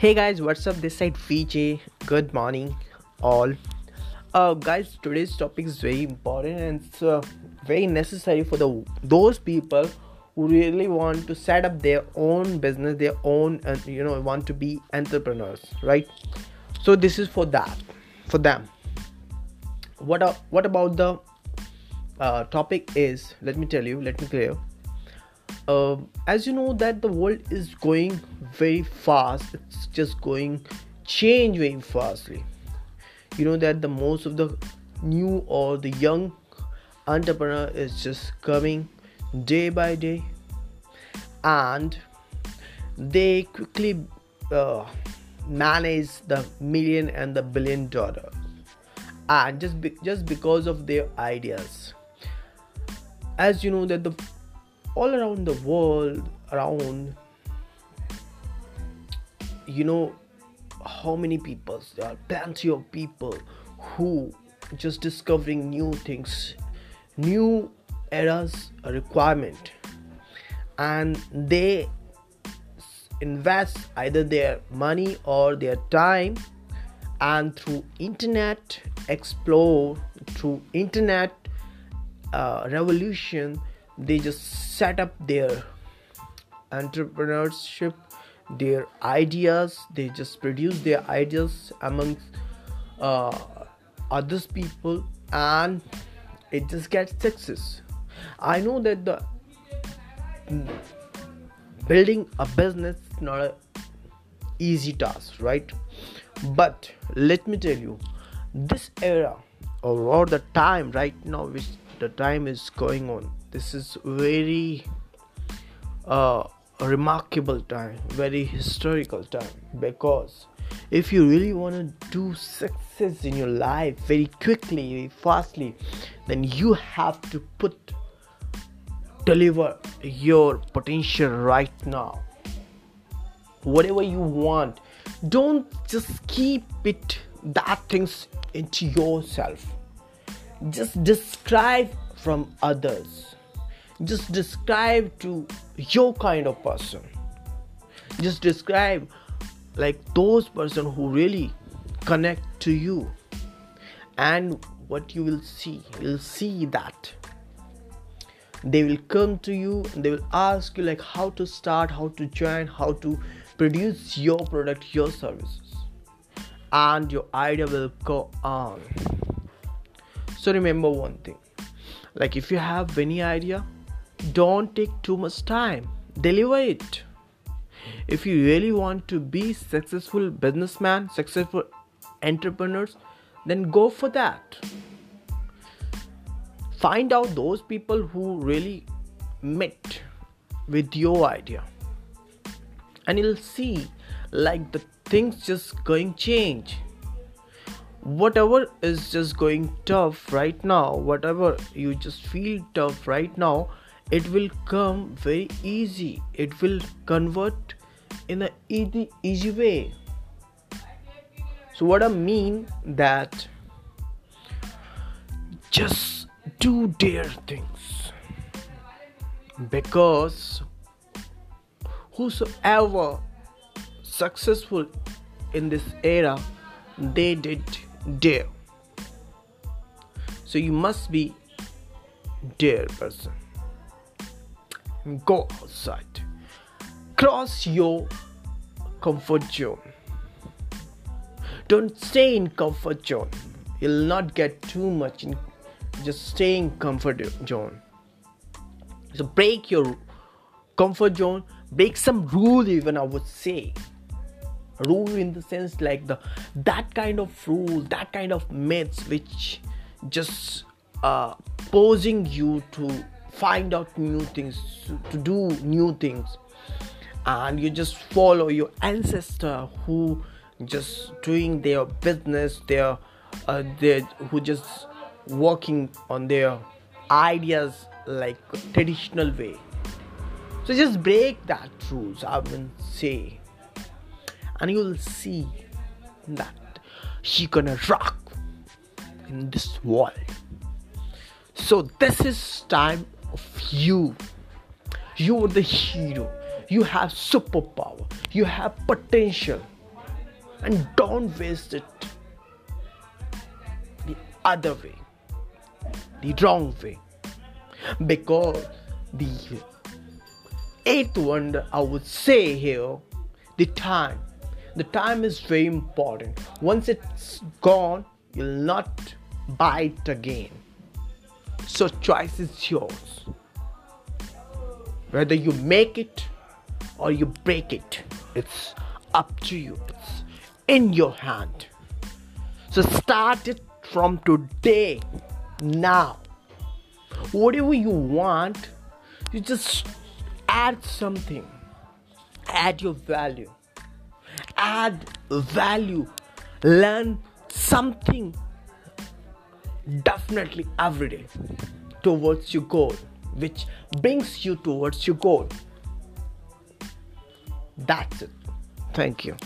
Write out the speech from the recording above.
Hey guys, what's up? This side VJ. Good morning, all. Uh, guys, today's topic is very important and it's uh, very necessary for the those people who really want to set up their own business, their own, and you know, want to be entrepreneurs, right? So this is for that, for them. What uh, what about the uh, topic is? Let me tell you. Let me clear uh, as you know that the world is going very fast it's just going change very fastly. You know that the most of the new or the young entrepreneur is just coming day by day and they quickly uh, manage the million and the billion dollar. And just be- just because of their ideas. As you know that the all around the world around you know how many people there are plenty of people who just discovering new things new eras a requirement. And they invest either their money or their time and through internet explore through internet uh, revolution they just set up their entrepreneurship their ideas they just produce their ideas amongst uh, others people and it just gets success. I know that the building a business is not a easy task right? But let me tell you this era or, or the time right now which the time is going on this is very uh, remarkable time very historical time because if you really want to do success in your life very quickly very fastly then you have to put deliver your potential right now. Whatever you want don't just keep it that things into yourself. Just describe from others just describe to your kind of person. Just describe like those person who really connect to you. And what you will see you'll see that they will come to you and they will ask you like how to start how to join how to produce your product your services. And your idea will go on. So remember one thing like if you have any idea don't take too much time. Deliver it. If you really want to be successful businessman successful entrepreneurs then go for that. Find out those people who really met with your idea. And you'll see like the things just going change. Whatever is just going tough right now whatever you just feel tough right now it will come very easy. It will convert in a easy easy way. So what i mean that just do dare things. Because whosoever successful in this era they did dare. So you must be dare person go outside cross your comfort zone. Don't stay in comfort zone. You'll not get too much in just staying comfort zone. So break your comfort zone. Break some rule even i would say. Rule in the sense like the that kind of rule that kind of myths which just uh posing you to find out new things to do new things. And you just follow your ancestor who just doing their business their uh, they who just working on their ideas like traditional way. So just break that rules i will say. And you'll see that she gonna rock in this world. So this is time of you you're the hero you have superpower you have potential and don't waste it the other way, the wrong way. Because the eighth wonder, I would say here, the time. The time is very important. Once it's gone, you'll not buy it again. So, choice is yours. Whether you make it or you break it, it's up to you. It's in your hand. So, start it from today, now. Whatever you want, you just add something, add your value, add value, learn something definitely every day towards your goal, which brings you towards your goal. That's it. Thank you.